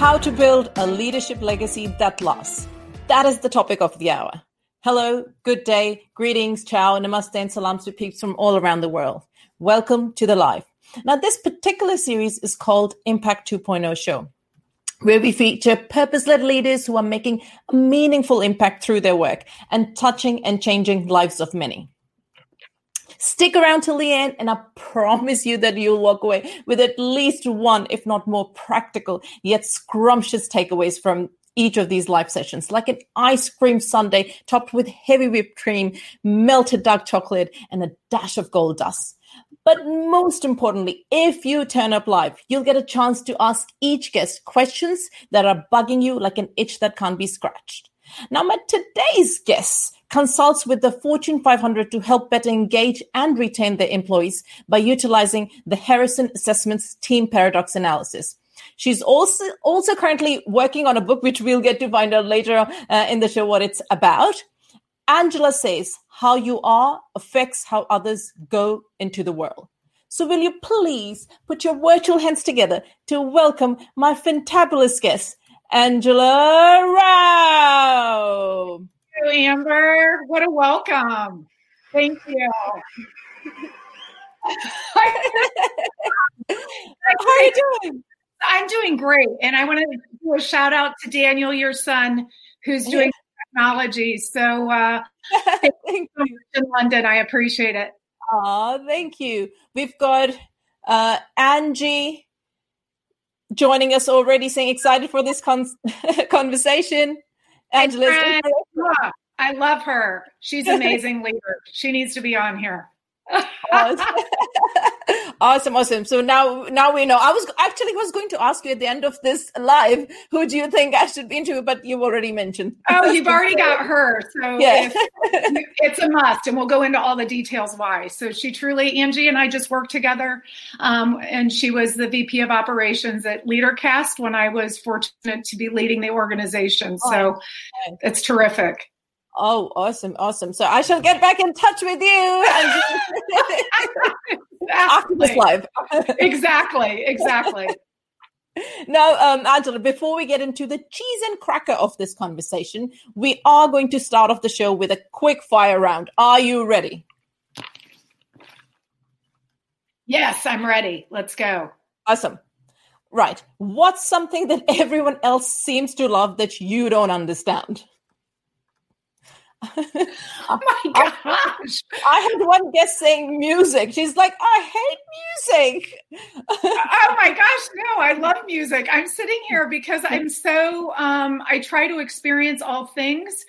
How to build a leadership legacy that lasts. That is the topic of the hour. Hello, good day, greetings, ciao, namaste, and salams to peeps from all around the world. Welcome to the live. Now, this particular series is called Impact 2.0 Show, where we feature purpose led leaders who are making a meaningful impact through their work and touching and changing lives of many. Stick around till the end, and I promise you that you'll walk away with at least one, if not more practical, yet scrumptious takeaways from each of these live sessions, like an ice cream sundae topped with heavy whipped cream, melted dark chocolate, and a dash of gold dust. But most importantly, if you turn up live, you'll get a chance to ask each guest questions that are bugging you like an itch that can't be scratched. Now, my today's guest consults with the Fortune 500 to help better engage and retain their employees by utilizing the Harrison Assessments Team Paradox Analysis. She's also also currently working on a book, which we'll get to find out later uh, in the show what it's about. Angela says, "How you are affects how others go into the world." So, will you please put your virtual hands together to welcome my fantabulous guest, Angela Raub? You, Amber. What a welcome. Thank you. How are you doing? I'm doing great. And I want to do a shout out to Daniel, your son, who's doing technology. So uh, thank you in London. I appreciate it. Oh, thank you. We've got uh, Angie joining us already, saying excited for this con- conversation. I love her. She's amazing leader. She needs to be on here. awesome awesome. So now now we know. I was actually was going to ask you at the end of this live who do you think i should be into? But you've already mentioned. Oh you've already got her. So yeah. it's a must and we'll go into all the details why. So she truly angie and i just worked together um, and she was the vp of operations at leadercast when i was fortunate to be leading the organization. So oh, it's terrific Oh, awesome, awesome. So I shall get back in touch with you after this live. exactly, exactly. Now, um, Angela, before we get into the cheese and cracker of this conversation, we are going to start off the show with a quick fire round. Are you ready? Yes, I'm ready. Let's go. Awesome. Right. What's something that everyone else seems to love that you don't understand? Oh my gosh. I had one guest saying music. She's like, I hate music. oh my gosh, no, I love music. I'm sitting here because I'm so um I try to experience all things.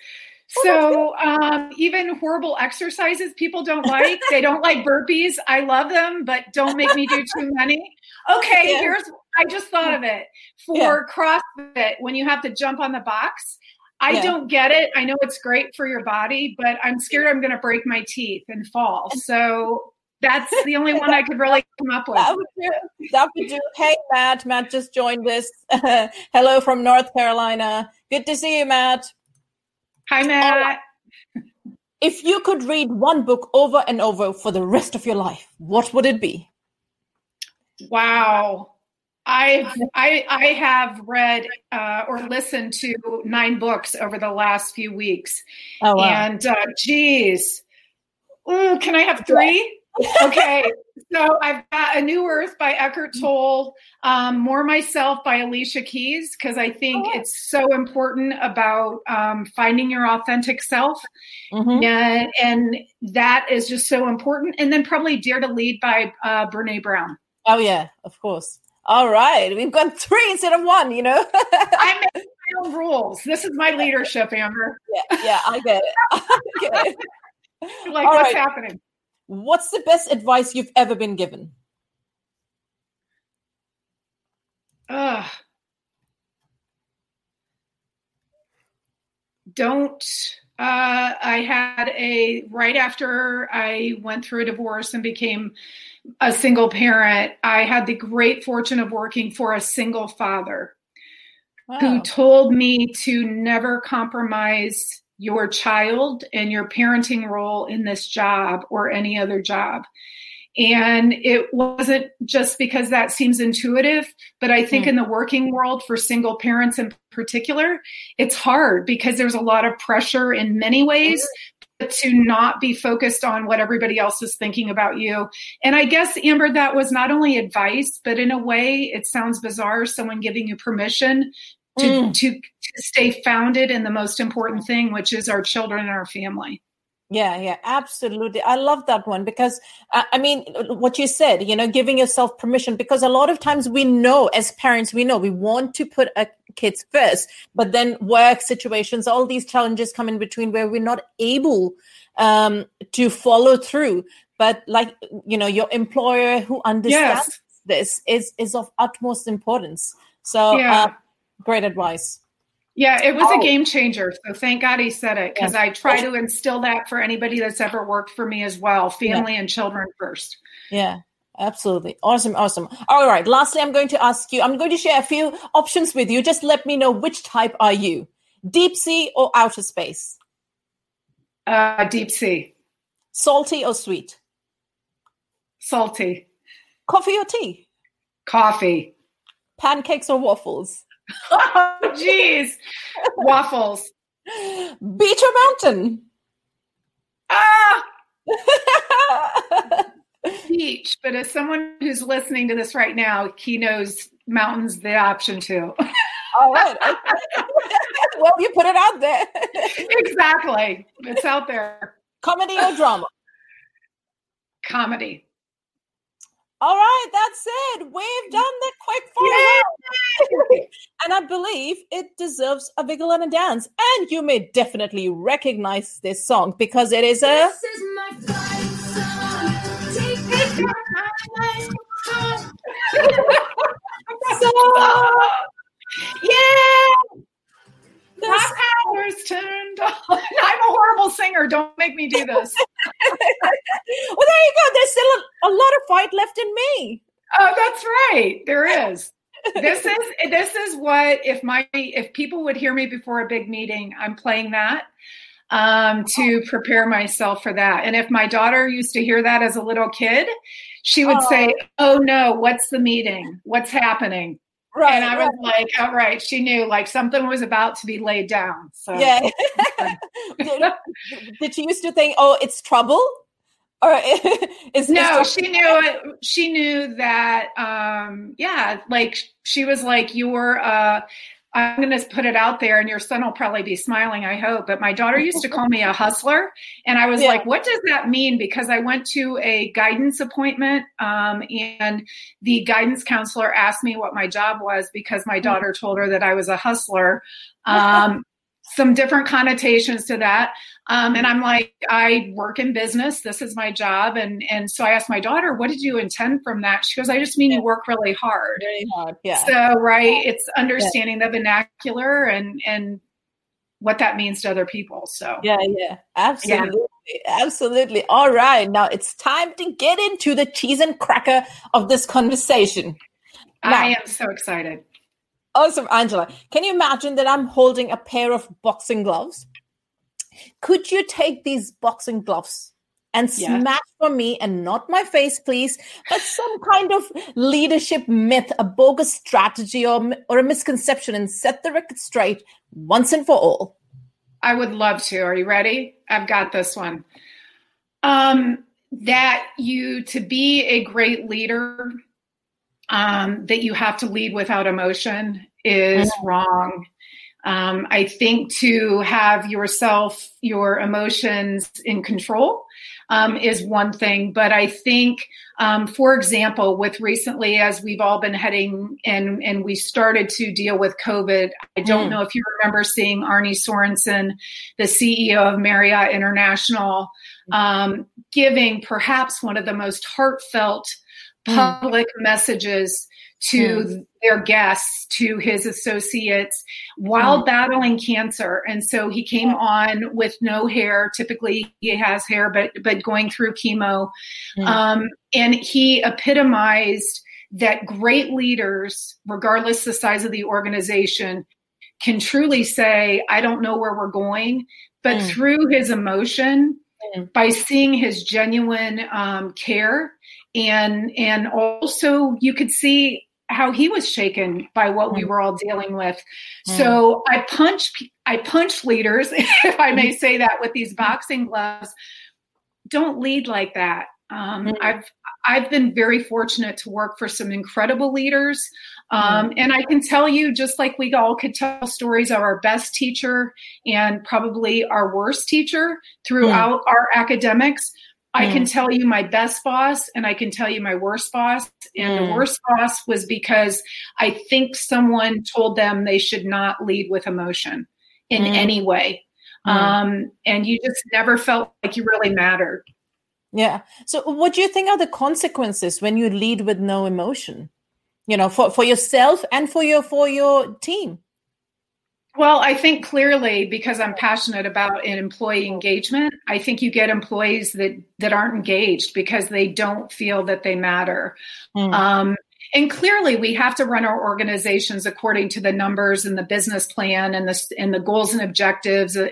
Oh, so um, even horrible exercises people don't like. they don't like burpees. I love them, but don't make me do too many. Okay, yeah. here's I just thought of it. For yeah. CrossFit, when you have to jump on the box, I yeah. don't get it. I know it's great for your body, but I'm scared I'm going to break my teeth and fall. So that's the only one I could really come up with. That would do. That would do. Hey, Matt. Matt just joined us. Hello from North Carolina. Good to see you, Matt. Hi, Matt. If you could read one book over and over for the rest of your life, what would it be? Wow. I've I I have read uh, or listened to nine books over the last few weeks, oh, wow. and uh, geez, Ooh, can I have three? okay, so I've got A New Earth by Eckhart Tolle, um, More Myself by Alicia Keys, because I think oh. it's so important about um, finding your authentic self. Mm-hmm. And, and that is just so important. And then probably Dare to Lead by uh, Brene Brown. Oh, yeah, of course. All right. We've got three instead of one, you know? I make my own rules. This is my leadership, Amber. Yeah, yeah, I get it. I get it. like, All what's right. happening? What's the best advice you've ever been given? Ugh. don't uh, I had a right after I went through a divorce and became a single parent, I had the great fortune of working for a single father wow. who told me to never compromise your child and your parenting role in this job or any other job. And it wasn't just because that seems intuitive, but I think mm. in the working world for single parents in particular, it's hard because there's a lot of pressure in many ways. To not be focused on what everybody else is thinking about you. And I guess, Amber, that was not only advice, but in a way, it sounds bizarre someone giving you permission to, mm. to, to stay founded in the most important thing, which is our children and our family. Yeah, yeah, absolutely. I love that one because uh, I mean, what you said, you know, giving yourself permission because a lot of times we know as parents, we know we want to put our kids first, but then work situations, all these challenges come in between where we're not able um, to follow through. But like, you know, your employer who understands yes. this is is of utmost importance. So, yeah. uh, great advice. Yeah, it was oh. a game changer. So thank God he said it because yeah. I try to instill that for anybody that's ever worked for me as well family yeah. and children first. Yeah, absolutely. Awesome. Awesome. All right. Lastly, I'm going to ask you, I'm going to share a few options with you. Just let me know which type are you deep sea or outer space? Uh, deep sea. Salty or sweet? Salty. Coffee or tea? Coffee. Pancakes or waffles? oh, jeez. Waffles. Beach or mountain? Ah! Beach. But as someone who's listening to this right now, he knows mountain's the option too. All right. well, you put it out there. exactly. It's out there. Comedy or drama? Comedy. All right, that's it. We've done the quick fire. and I believe it deserves a wiggle and a dance. And you may definitely recognize this song because it is a. This is my song. Take so, yeah. My power's turned on. I'm a horrible singer. Don't make me do this. well, there you go. There's still a, a lot of fight left in me. Oh, that's right. There is. this is this is what if my if people would hear me before a big meeting, I'm playing that um, to prepare myself for that. And if my daughter used to hear that as a little kid, she would oh. say, "Oh no, what's the meeting? What's happening?" Right, and I was like, all oh, right, she knew like something was about to be laid down. So yeah. did, she used to think, oh, it's trouble? Or is no, she knew it. She knew that, um, yeah, like she was like, you're, uh, I'm going to put it out there, and your son will probably be smiling, I hope. But my daughter used to call me a hustler. And I was yeah. like, what does that mean? Because I went to a guidance appointment, um, and the guidance counselor asked me what my job was because my daughter told her that I was a hustler. Um, some different connotations to that. Um, and I'm like, I work in business. This is my job. And and so I asked my daughter, what did you intend from that? She goes, I just mean yeah. you work really hard. Really hard. Yeah. So right, it's understanding yeah. the vernacular and and what that means to other people. So yeah, yeah, absolutely. Yeah. Absolutely. All right. Now it's time to get into the cheese and cracker of this conversation. Now, I am so excited. Awesome, Angela. Can you imagine that I'm holding a pair of boxing gloves? Could you take these boxing gloves and yeah. smash for me and not my face, please, but some kind of leadership myth, a bogus strategy, or, or a misconception and set the record straight once and for all? I would love to. Are you ready? I've got this one. Um, that you to be a great leader um, that you have to lead without emotion is mm-hmm. wrong. Um, I think to have yourself, your emotions in control um, is one thing. But I think, um, for example, with recently, as we've all been heading and, and we started to deal with COVID, I don't mm. know if you remember seeing Arne Sorenson, the CEO of Marriott International, um, giving perhaps one of the most heartfelt public mm. messages to mm. their guests, to his associates while mm. battling cancer. And so he came on with no hair. Typically he has hair, but but going through chemo. Mm. Um, and he epitomized that great leaders, regardless the size of the organization, can truly say, I don't know where we're going. But mm. through his emotion, mm. by seeing his genuine um, care and and also you could see how he was shaken by what we mm. were all dealing with. Mm. So I punch I punch leaders, if I may say that, with these boxing gloves. Don't lead like that. Um, mm. I've I've been very fortunate to work for some incredible leaders, um, mm. and I can tell you, just like we all could tell stories of our best teacher and probably our worst teacher throughout mm. our academics. I can mm. tell you my best boss and I can tell you my worst boss. And mm. the worst boss was because I think someone told them they should not lead with emotion in mm. any way. Mm. Um, and you just never felt like you really mattered. Yeah. So what do you think are the consequences when you lead with no emotion? You know, for, for yourself and for your for your team? Well, I think clearly because I'm passionate about an employee engagement, I think you get employees that that aren't engaged because they don't feel that they matter. Mm. Um, and clearly, we have to run our organizations according to the numbers and the business plan and the and the goals and objectives, uh,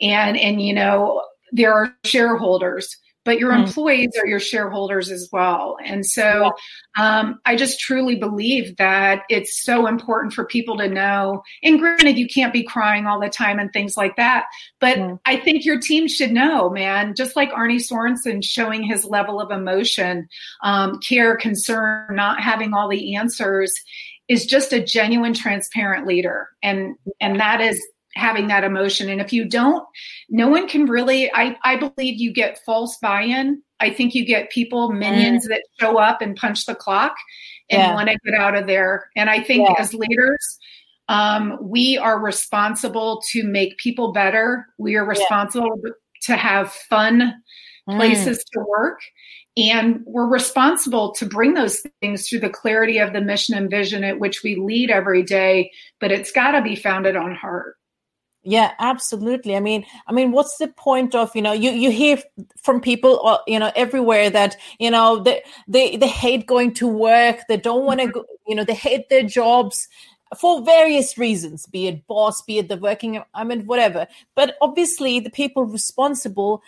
and and you know there are shareholders but your mm. employees are your shareholders as well. And so um, I just truly believe that it's so important for people to know. And granted, you can't be crying all the time and things like that, but. I think your team should know, man, just like Arne Sorenson showing his level of emotion, um, care, concern, not having all the answers is just a genuine transparent leader and and that is having that emotion. And if you don't, no one can really, I, I believe you get false buy in. I think you get people, minions mm. that show up and punch the clock and yeah. want to get out of there. And I think yeah. as leaders, um, we are responsible to make people better. We are responsible yeah. to have fun mm. places mm. to work. And we're responsible to bring those things through the clarity of the mission and vision at which we lead every day, but it's got to be founded on heart. Yeah, absolutely. I mean, I mean, what's the point of you know you you hear from people uh, you know everywhere that you know they they they hate going to work. They don't want to mm-hmm. go. You know, they hate their jobs for various reasons, be it boss, be it the working. I mean, whatever. But obviously, the people responsible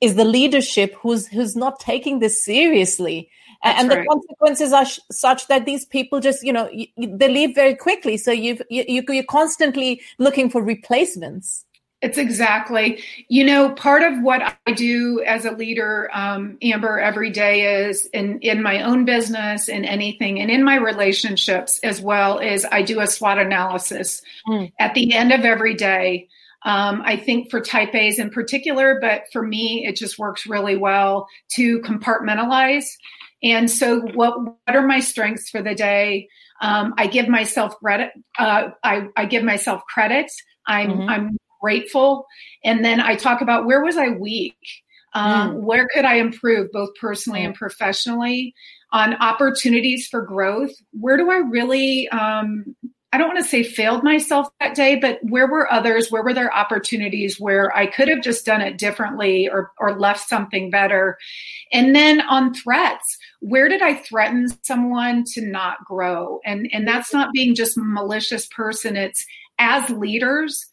is the leadership who's who's not taking this seriously. That's and right. the consequences are sh- such that these people just you know you, they leave very quickly. So you've, you you're constantly looking for replacements. It's exactly. You know part of what i do as a leader um, amber every day is in in my own business and anything and in my relationships as well is i do a swot analysis mm. at the end of every day. Um, I think for type A's in particular, but for me, it just works really well to compartmentalize and so, what what are my strengths for the day? Um, I give myself credit. Uh, I, I give myself credit. I'm mm-hmm. I'm grateful, and then I talk about where was I weak. Um, mm. Where could I improve, both personally and professionally, on opportunities for growth? Where do I really um, I don't want to say failed myself that day, but where were others? Where were there opportunities where I could have just done it differently or, or left something better? And then on threats, where did I threaten someone to not grow? And, and that's not being just malicious person. It's as leaders,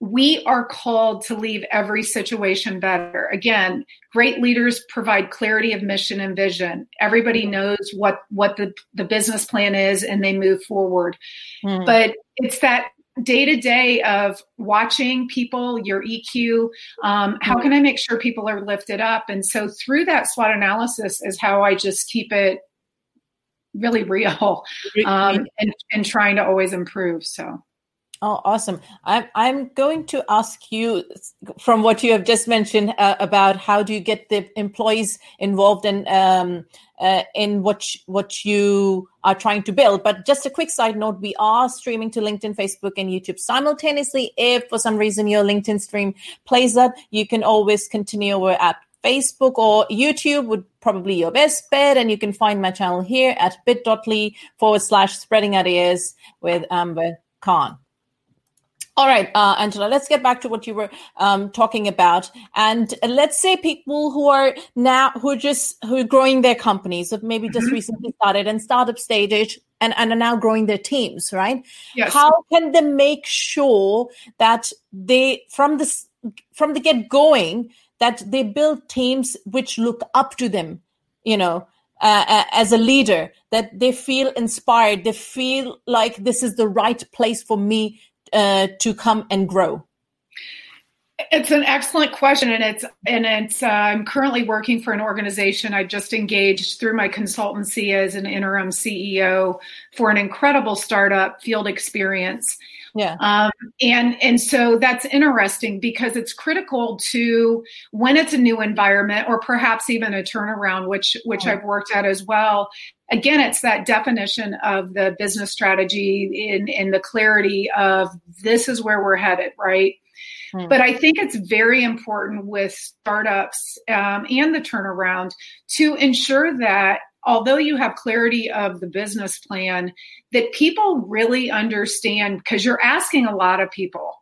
we are called to leave every situation better. Again, great leaders provide clarity of mission and vision. Everybody knows what what the, the business plan is and they move forward. Mm. But it's that day to day of watching people, your EQ. Um, how can I make sure people are lifted up? And so through that SWOT analysis is how I just keep it really real um, and, and trying to always improve. So. Oh, awesome. I'm, I'm going to ask you from what you have just mentioned uh, about how do you get the employees involved in um, uh, in what what you are trying to build. But just a quick side note: we are streaming to LinkedIn, Facebook, and YouTube simultaneously. If for some reason your LinkedIn stream plays up, you can always continue over at Facebook or YouTube would probably your best bet. And you can find my channel here at bit.ly forward slash spreading ideas with Amber Khan. All right, uh, Angela, let's get back to what you were um, talking about. And let's say people who are now, who are just, who are growing their companies, or maybe just mm-hmm. recently started and startup stage and, and are now growing their teams, right? Yes. How can they make sure that they, from this, from the get going, that they build teams which look up to them, you know, uh, uh, as a leader, that they feel inspired, they feel like this is the right place for me uh, to come and grow? It's an excellent question, and it's and it's. Uh, I'm currently working for an organization I just engaged through my consultancy as an interim CEO for an incredible startup fieldXperience. Yeah. Um, and and so that's interesting because it's critical to when it's a new environment or perhaps even a turnaround, which which I've worked at as well again, it's that definition of the business strategy in, in the clarity of this is where we're headed, right? Hmm. But I think it's very important with startups um, and the turnaround to ensure that although you have clarity of the business plan, that people really understand because you're asking a lot of people.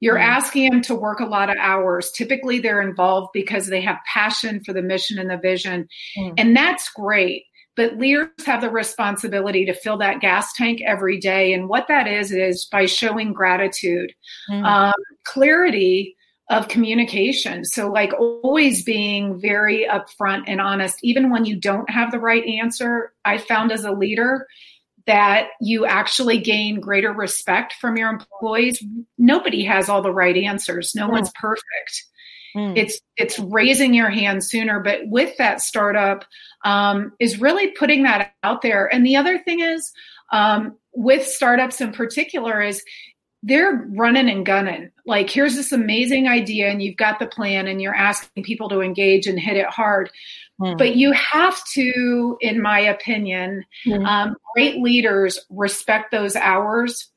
You're mm. asking them to work a lot of hours. Typically, they're involved because they have passion for the mission and the vision. Mm. And that's great but leaders have the responsibility to fill that gas tank every day. And what that is, is by showing gratitude, mm. um, clarity of communication. So, like always being very upfront and honest, even when you don't have the right answer. I found as a leader that you actually gain greater respect from your employees. Nobody has all the right answers, no mm. one's perfect. Mm. It's it's raising your hand sooner, but with that startup um, is really putting that out there. And the other thing is um, with startups in particular is they're running and gunning. Like here's this amazing idea, and you've got the plan, and you're asking people to engage and hit it hard. Mm. But you have to, in my opinion, mm. um, great leaders respect those hours.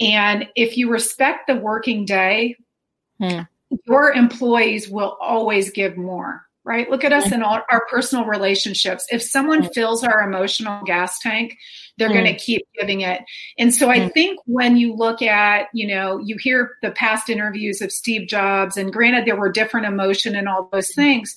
And if you respect the working day, mm your employees will always give more right look at us in all our personal relationships if someone fills our emotional gas tank they're mm. going to keep giving it and so i mm. think when you look at you know you hear the past interviews of steve jobs and granted there were different emotion and all those things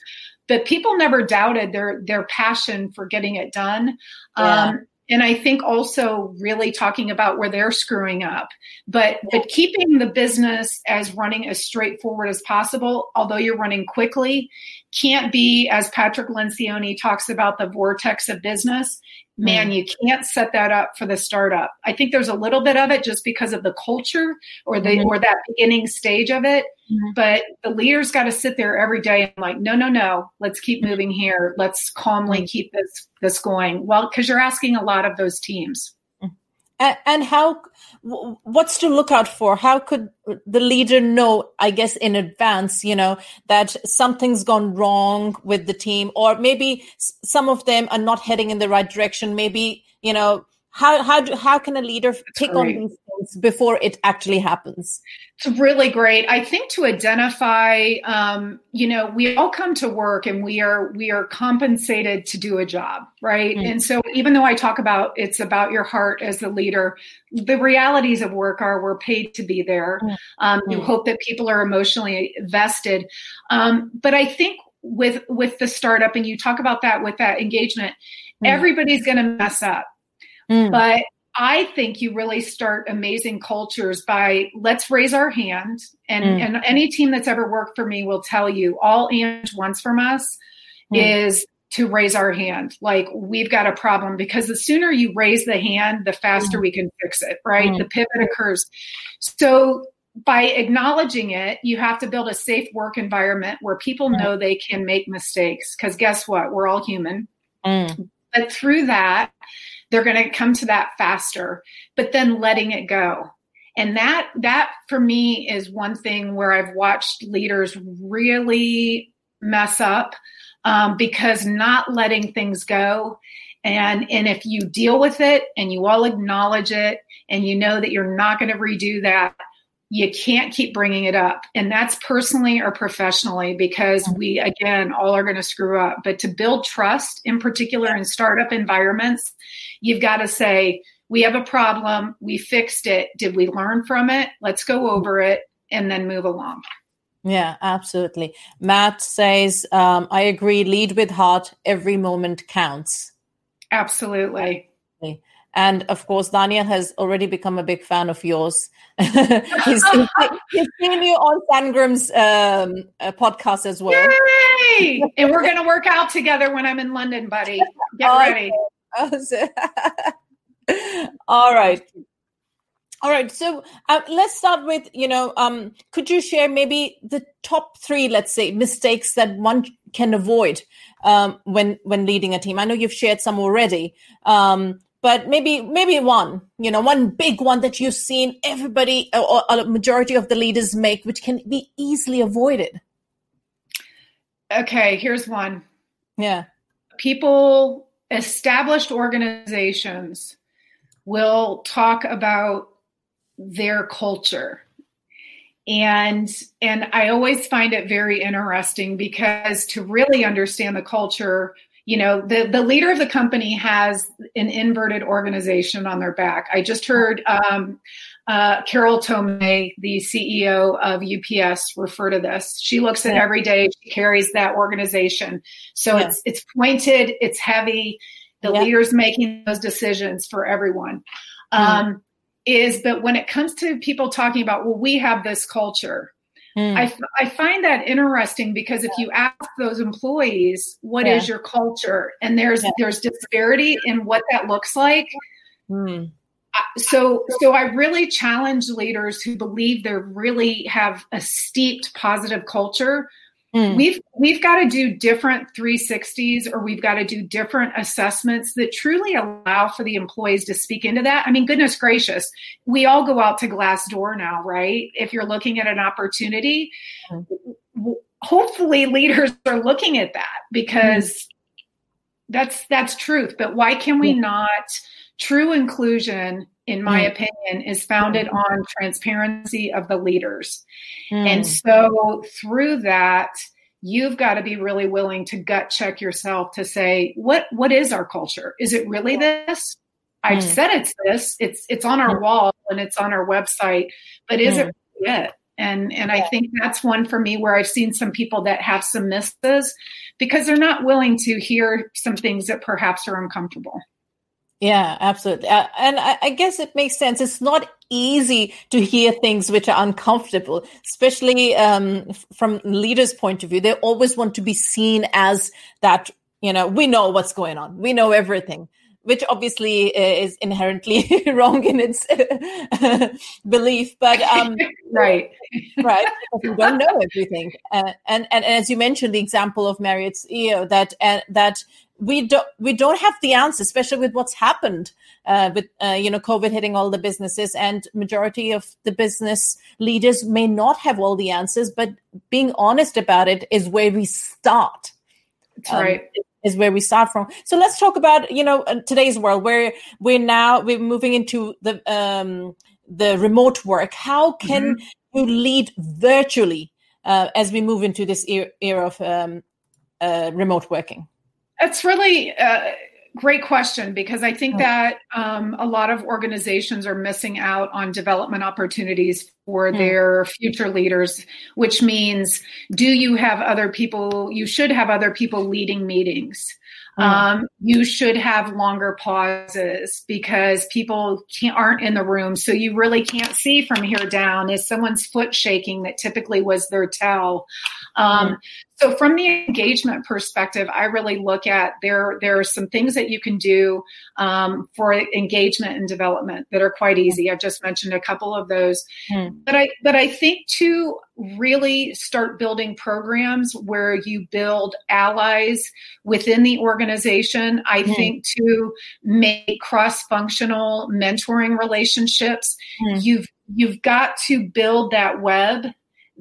but people never doubted their their passion for getting it done yeah. um, and i think also really talking about where they're screwing up but but keeping the business as running as straightforward as possible although you're running quickly can't be as patrick lencioni talks about the vortex of business man, mm. you can't set that up for the startup. I think there's a little bit of it just because of the culture or the mm-hmm. or that beginning stage of it. Mm-hmm. But the leaders got to sit there every day and like, no, no, no, let's keep mm-hmm. moving here. Let's calmly mm. keep this this going. Well, because you're asking a lot of those teams. And, and how, what's to look out for? How could the leader know, I guess, in advance, you know, that something's gone wrong with the team, or maybe some of them are not heading in the right direction? Maybe, you know, how how do, how can a leader take on these things before it actually happens it's really great i think to identify um, you know we all come to work and we are we are compensated to do a job right mm-hmm. and so even though i talk about it's about your heart as the leader the realities of work are we're paid to be there mm-hmm. um, you mm. hope that people are emotionally vested um, but i think with with the startup and you talk about that with that engagement mm-hmm. everybody's going to mess up Mm. But I think you really start amazing cultures by let's raise our hand. And, mm. and any team that's ever worked for me will tell you all and wants from us mm. is to raise our hand. Like we've got a problem because the sooner you raise the hand, the faster mm. we can fix it, right? Mm. The pivot occurs. So by acknowledging it, you have to build a safe work environment where people mm. know they can make mistakes. Because guess what? We're all human. But through that, they're going to come to that faster but then letting it go. And that that for me is one thing where i've watched leaders really mess up um, because not letting things go. And and if you deal with it and you all acknowledge it and you know that you're not going to redo that you can't keep bringing it up. And that's personally or professionally because we, again, all are going to screw up. But to build trust, in particular in startup environments, you've got to say, we have a problem. We fixed it. Did we learn from it? Let's go over it and then move along. Yeah, absolutely. Matt says, um, I agree, lead with heart. Every moment counts. Absolutely. And of course, Daniel has already become a big fan of yours. he's, he's, seen you on Sangram's um, uh, podcast as well. Yay! and we're going to work out together when I'm in London, buddy. Get ready. All right. All right. So uh, let's start with, you know, um, could you share maybe the top three, let's say, mistakes that one can avoid um, when when leading a team? I know you've shared some already, um, but maybe maybe one, you know, one big one that you've seen everybody or a majority of the leaders make, which can be easily avoided. Okay, here's one. Yeah. People, established organizations will talk about their culture and and i always find it very interesting because to really understand the culture you know the the leader of the company has an inverted organization on their back i just heard um, uh, carol tomé the ceo of ups refer to this she looks at every day she carries that organization so yeah. it's it's pointed it's heavy the yeah. leaders making those decisions for everyone mm. um, is but when it comes to people talking about well we have this culture mm. I, I find that interesting because if you ask those employees what yeah. is your culture and there's yeah. there's disparity in what that looks like mm. so so i really challenge leaders who believe they really have a steeped positive culture Mm. We've we've got to do different 360s or we've got to do different assessments that truly allow for the employees to speak into that. I mean, goodness gracious, we all go out to Glassdoor now, right? If you're looking at an opportunity, mm. hopefully leaders are looking at that because mm. that's that's truth. But why can we not true inclusion in my mm. opinion, is founded on transparency of the leaders. Mm. And so through that, you've got to be really willing to gut check yourself to say, what what is our culture? Is it really this? I've mm. said it's this. It's it's on our mm. wall and it's on our website, but is it mm. really it? And and I think that's one for me where I've seen some people that have some misses because they're not willing to hear some things that perhaps are uncomfortable. Yeah, absolutely. Uh, and I, I, guess it makes sense. It's not easy to hear things which are uncomfortable, especially um, from leaders' point of view. They always want to be seen as that, you know, we know what's going on, we know everything, which obviously uh, is inherently wrong in its belief. But um, right, right, we don't know everything. Uh, and, and and as you mentioned, the example of Marriott's CEO that uh, that we don't we don't have the answer, especially with what's happened uh, with uh, you know COVID hitting all the businesses, and majority of the business leaders may not have all the answers. But being honest about it is where we start. That's um, right. Is where we start from. So let's talk about you know uh, today's world where we're now we're moving into the um, the remote work. How can mm-hmm. you lead virtually uh, as we move into this era, era of um, uh, remote working? It's really a great question because I think that um, a lot of organizations are missing out on development opportunities for mm. their future leaders, which means do you have other people? You should have other people leading meetings. Mm. Um, you should have longer pauses because people aren't in the room. So you really can't see from here down. Is someone's foot shaking that typically was their tell? Um. So from the engagement perspective, I really look at there. There are some things that you can do um, for engagement and development that are quite easy. I've just mentioned a couple of those, mm. but I but I think to really start building programs where you build allies within the organization. I mm. think to make cross functional mentoring relationships, mm. you've you've got to build that web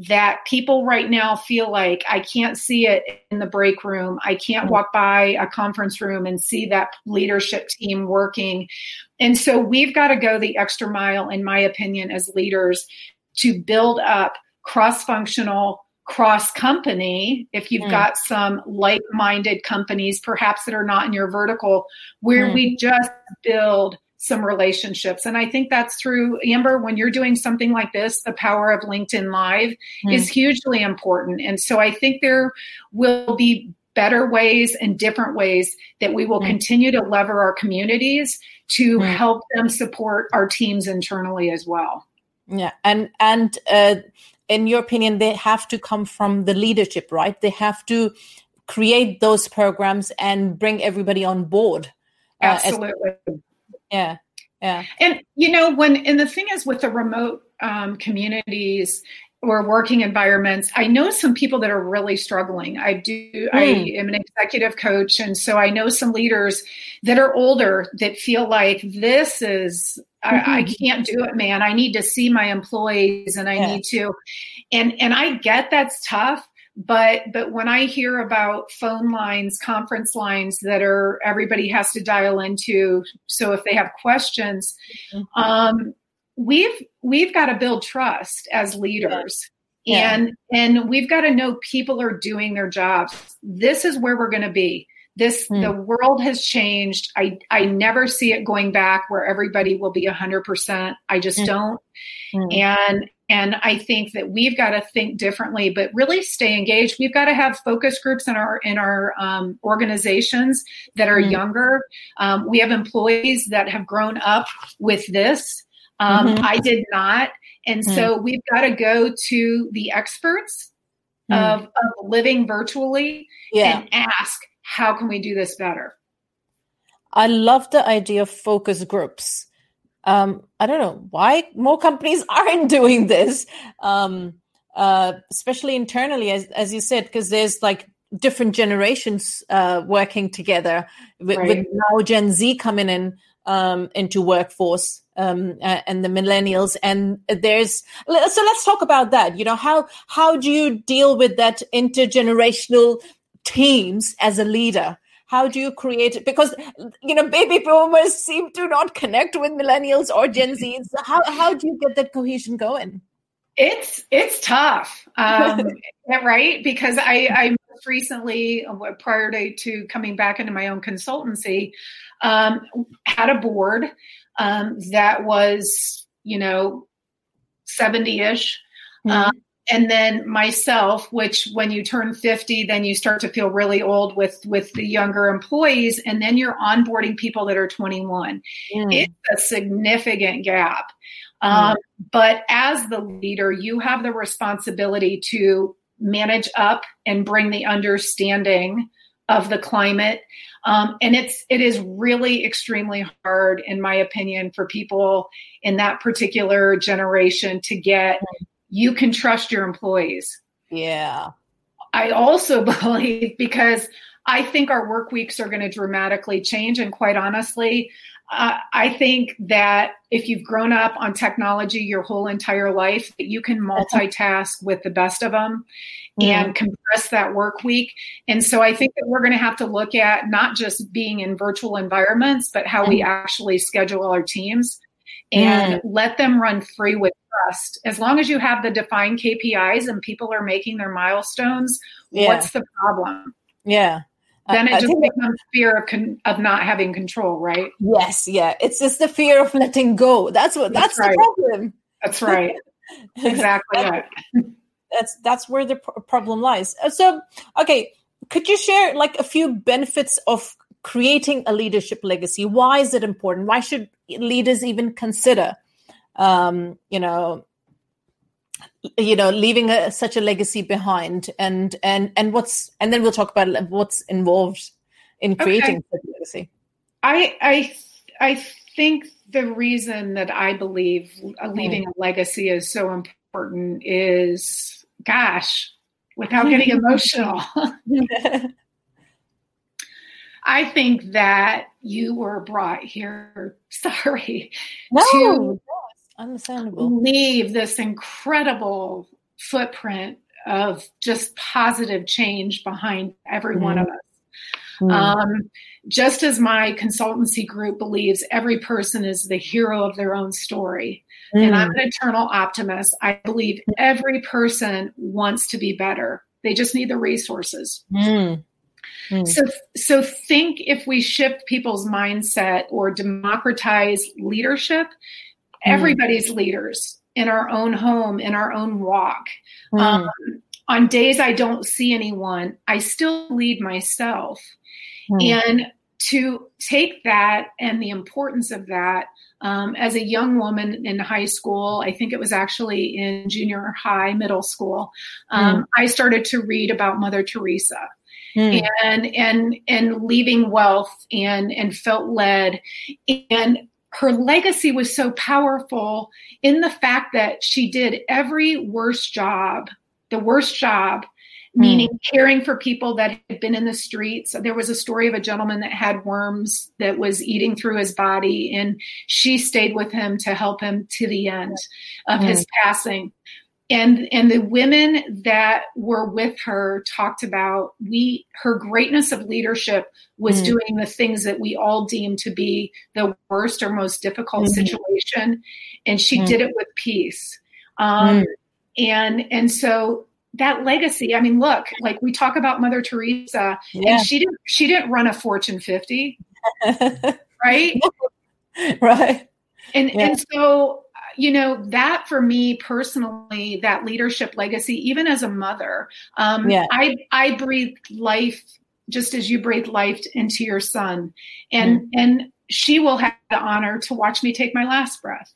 that people right now feel like I can't see it in the break room. I can't mm. walk by a conference room and see that leadership team working. And so we've got to go the extra mile, in my opinion, as leaders to build up cross functional cross company if you've mm. got some like minded companies perhaps that are not in your vertical where mm. we just build some relationships and i think that's through amber when you're doing something like this the power of linkedin live mm. is hugely important and so i think there will be better ways and different ways that we will mm. continue to lever our communities to mm. help them support our teams internally as well yeah and and uh, in your opinion, they have to come from the leadership, right? They have to create those programs and bring everybody on board. Uh, Absolutely. As, yeah. Yeah. And, you know, when, and the thing is with the remote um, communities, or working environments i know some people that are really struggling i do mm. i am an executive coach and so i know some leaders that are older that feel like this is mm-hmm. I, I, can't do it man i need to see my employees and i yeah. need to and and i get that's tough but but when i hear about phone lines conference lines that are everybody has to dial into so if they have questions mm-hmm. um we've we've got to build trust as leaders yeah. and and we've got to know people are doing their jobs this is where we're going to be this mm. the world has changed i i never see it going back where everybody will be 100% i just mm. don't mm. and and i think that we've got to think differently but really stay engaged we've got to have focus groups in our in our um, organizations that are hmm. younger um, we have employees that have grown up with this um, mm-hmm. I did not. And mm-hmm. so we've got to go to the experts mm-hmm. of, of, living virtually yeah. and ask, how can we do this better? I love the idea of focus groups. Um, I don't know why more companies aren't doing this, um, uh, especially internally, as, as you said, because there's like different generations uh, working together with, right. with, now Gen Z coming in um, into workforce um, uh, and the millennials. And there's so let's talk about that. You know how how do you deal with that intergenerational teams as a leader? How do you create it? Because you know baby boomers seem to not connect with millennials or Gen Zs. How how do you get that cohesion going? It's it's tough, um, right? Because I I recently, prior to, to coming back into my own consultancy, um, had a board um, that was, you know, 70 ish. Mm-hmm. Um, and then myself, which when you turn 50, then you start to feel really old with, with the younger employees. And then you're onboarding people that are 21. Mm. It's a significant gap. Mm. Um, but as the leader, you have the responsibility to manage up and bring the understanding of the climate um, and it's it is really extremely hard in my opinion for people in that particular generation to get you can trust your employees. Yeah. I also believe because i think our work weeks are going to dramatically change and quite honestly uh, I think that if you've grown up on technology your whole entire life, that you can multitask with the best of them and compress that work week. And so I think that we're going to have to look at not just being in virtual environments, but how we actually schedule our teams and let them run free with trust. As long as you have the defined KPIs and people are making their milestones, yeah. what's the problem? Yeah then it just becomes fear of con- of not having control, right? Yes, yeah. It's just the fear of letting go. That's what that's, that's right. the problem. That's right. exactly right. That's that's where the problem lies. Uh, so, okay, could you share like a few benefits of creating a leadership legacy? Why is it important? Why should leaders even consider um, you know, you know leaving a, such a legacy behind and and and what's and then we'll talk about what's involved in creating okay. such a legacy i i i think the reason that i believe leaving mm. a legacy is so important is gosh without getting emotional I think that you were brought here, sorry, no. to Understandable. Leave this incredible footprint of just positive change behind every mm. one of us. Mm. Um, just as my consultancy group believes every person is the hero of their own story, mm. and I'm an eternal optimist. I believe every person wants to be better. They just need the resources. Mm. Mm. So, so think if we shift people's mindset or democratize leadership, mm. Everybody's leaders in our own home, in our own walk. Mm. Um, on days I don't see anyone, I still lead myself. Mm. And to take that and the importance of that um, as a young woman in high school, I think it was actually in junior high, middle school, um, mm. I started to read about Mother Teresa. Mm. and and and leaving wealth and and felt led and her legacy was so powerful in the fact that she did every worst job the worst job meaning mm. caring for people that had been in the streets. There was a story of a gentleman that had worms that was eating through his body, and she stayed with him to help him to the end of mm. his passing. And and the women that were with her talked about we her greatness of leadership was mm. doing the things that we all deem to be the worst or most difficult mm. situation, and she mm. did it with peace. Um, mm. and and so that legacy i mean look like we talk about mother teresa yeah. and she didn't she didn't run a fortune 50 right right and yeah. and so you know that for me personally that leadership legacy even as a mother um yeah. i i breathe life just as you breathe life into your son and mm. and she will have the honor to watch me take my last breath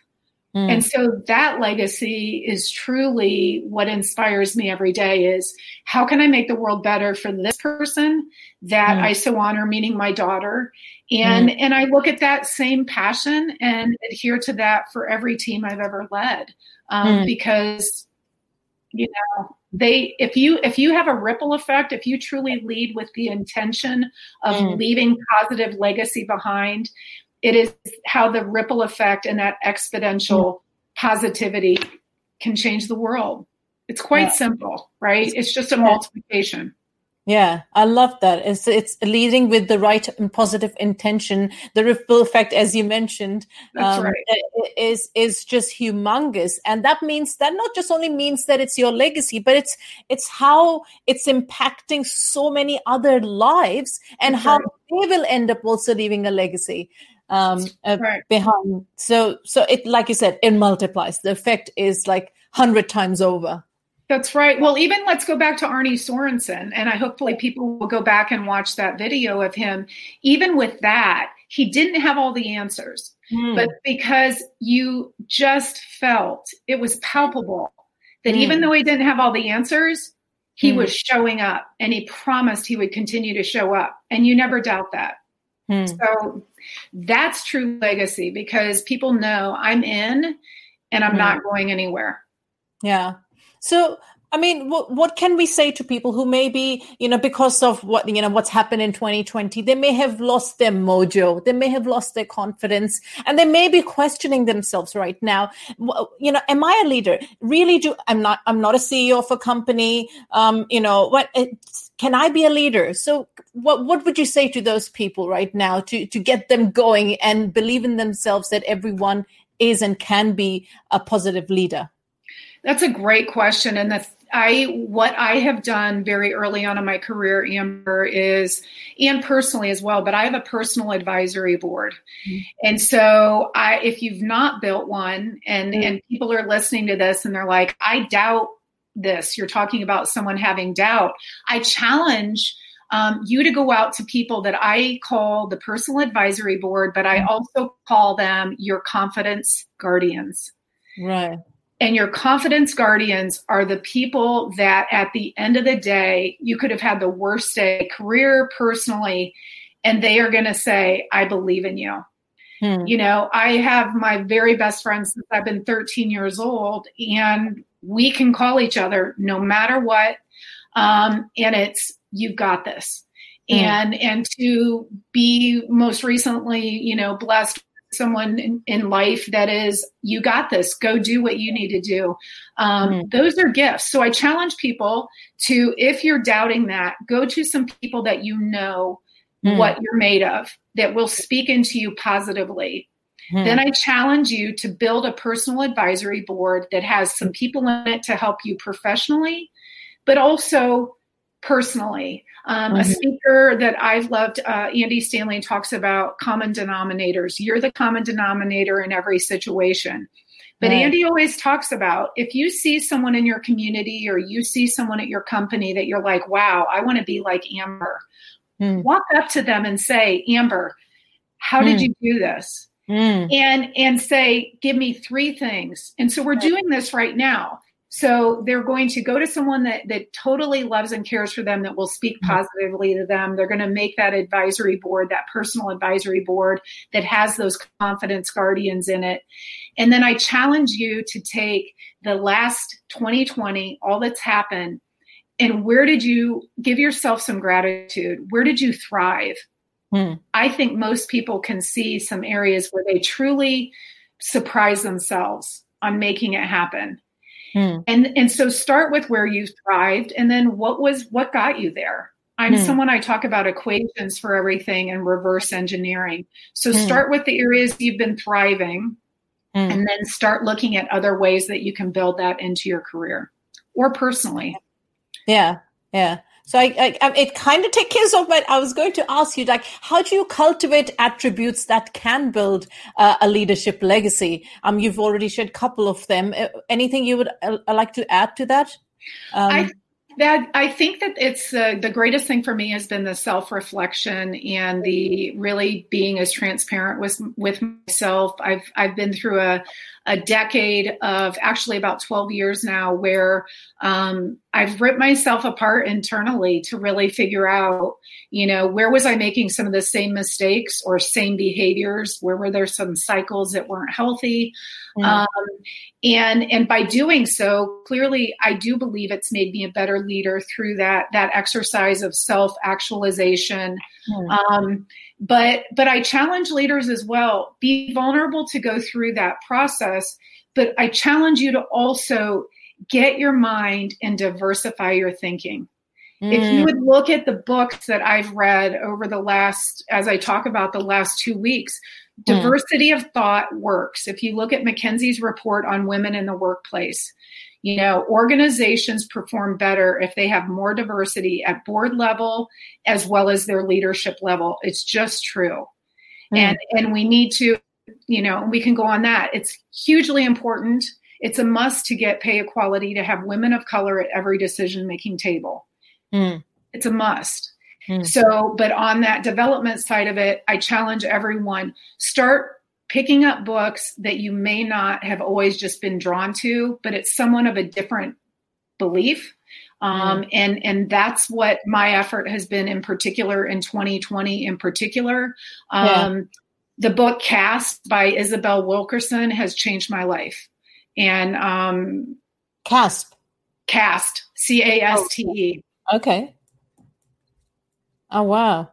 Mm. And so that legacy is truly what inspires me every day is how can I make the world better for this person that mm. I so honor, meaning my daughter. And mm. and I look at that same passion and adhere to that for every team I've ever led. Um, mm. because you know they if you if you have a ripple effect if you truly lead with the intention of mm. leaving positive legacy behind it is how the ripple effect and that exponential positivity can change the world. It's quite yeah. simple, right? It's just a multiplication. Yeah, I love that. It's it's leading with the right and positive intention. The ripple effect, as you mentioned, um, right. is is just humongous, and that means that not just only means that it's your legacy, but it's it's how it's impacting so many other lives, and That's how right. they will end up also leaving a legacy um, uh, right. behind. So, so it, like you said, it multiplies. The effect is like hundred times over. That's right. Well, even let's go back to Arne Sorenson, and I hopefully people will go back and watch that video of him. Even with that, he didn't have all the answers, mm. but because you just felt it was palpable that mm. even though he didn't have all the answers, he mm. was showing up, and he promised he would continue to show up, and you never doubt that. Hmm. So that's true legacy because people know I'm in and I'm hmm. not going anywhere. Yeah. So I mean, what, what can we say to people who maybe, you know, because of what, you know, what's happened in 2020, they may have lost their mojo, they may have lost their confidence, and they may be questioning themselves right now. You know, am I a leader? Really do, I'm not, I'm not a CEO of a company. Um, you know, what, can I be a leader? So what, what would you say to those people right now to, to get them going and believe in themselves that everyone is and can be a positive leader? That's a great question. And the I what I have done very early on in my career, Amber, is and personally as well, but I have a personal advisory board. Mm-hmm. And so I if you've not built one and, mm-hmm. and people are listening to this and they're like, I doubt this, you're talking about someone having doubt. I challenge um, you to go out to people that I call the personal advisory board, but I mm-hmm. also call them your confidence guardians. Right. And your confidence guardians are the people that at the end of the day, you could have had the worst day, career, personally, and they are going to say, I believe in you. Hmm. You know, I have my very best friends since I've been 13 years old, and we can call each other no matter what. Um, and it's, you've got this. Hmm. And and to be most recently, you know, blessed someone in, in, life that is you got this go do what you need to do um, mm-hmm. those are gifts so i challenge people to if you're doubting that go to some people that you know mm-hmm. what you're made of that will speak into you positively Hmm. Then I challenge you to build a personal advisory board that has some people in it to help you professionally, but also personally. Um, mm-hmm. A speaker that I've loved, uh, Andy Stanley, talks about common denominators. You're the common denominator in every situation. But right. Andy always talks about if you see someone in your community or you see someone at your company that you're like, wow, I want to be like Amber, mm. walk up to them and say, Amber, how mm. did hmm. you do this? Mm. And and say, give me three things. And so we're doing this right now. So they're going to go to someone that, that totally loves and cares for them, that will speak mm-hmm. positively to them. They're going to make that advisory board, that personal advisory board that has those confidence guardians in it. And then I challenge you to take the last 2020, all that's happened, and where did you give yourself some gratitude? Where did you thrive? Hmm. I think most people can see some areas where they truly surprise themselves on making it happen Hmm. And and so start with where you thrived and then what was what got you there. I'm hmm. someone I talk about equations for everything and reverse engineering. So hmm. start with the areas you've been thriving and then start looking at other ways that you can build that into your career or personally. Yeah. Yeah. So I, I, it kind of takes care of what I was going to ask you, like, how do you cultivate attributes that can build uh, a leadership legacy? Um, you've already shared a couple of them. Uh, anything you would uh, like to add to that? Um, I that I think that it's uh, the greatest thing for me has been the self reflection and the really being as transparent with with myself. I've I've been through a a decade of actually about 12 years now where um, I've ripped myself apart internally to really figure out, you know, where was I making some of the same mistakes or same behaviors? Where were there some cycles that weren't healthy? Mm. Um, and and by doing so, clearly, I do believe it's made me a better leader through that that exercise of self actualization. Mm. Um, but but I challenge leaders as well: be vulnerable to go through that process. But I challenge you to also get your mind and diversify your thinking. Mm. If you mm. would look at the books that I've read over the last, as I talk about the last two weeks, mm. diversity of thought works. If you look at McKinsey's report on women in the workplace, you know, organizations perform better if they have more diversity at board level as well as their leadership level. It's just true. Mm. And and we need to, you know, we can go on that. It's hugely important it's a must to get pay equality to have women of color at every decision making table. Mm. It's a must. Mm. So, but on that development side of it, I challenge everyone start picking up books that you may not have always just been drawn to, but it's someone of a different belief. Um, mm. and and that's what my effort has been in particular in 2020 in particular um, yeah. the book Caste by isabel wilkerson has changed my life and um, CASP. Caste, C A S T E. Okay. Oh wow.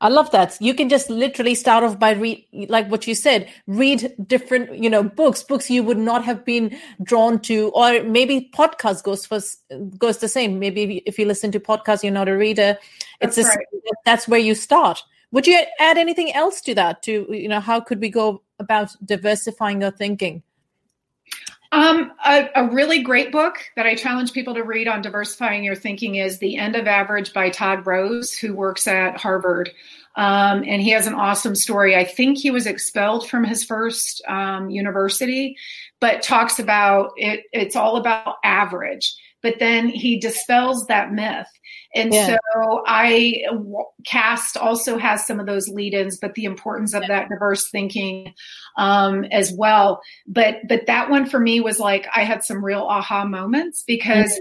I love that. You can just literally start off by read, like what you said, read different, you know, books, books you would not have been drawn to, or maybe podcast goes for goes the same. Maybe if you listen to podcasts, you're not a reader. It's that's, right. that's where you start. Would you add anything else to that? To you know, how could we go about diversifying your thinking? Um, a, a, really great book that I challenge people to read on diversifying your thinking is The End of Average by Todd Rose, who works at Harvard. Um, and he has an awesome story. I think he was expelled from his first um, university, but talks about it. It's all about average. But then he dispels that myth and yeah. so I Caste also has some of those lead-ins, but the importance of that diverse thinking um, as well. But but that one for me was like I had some real aha moments because. Mm-hmm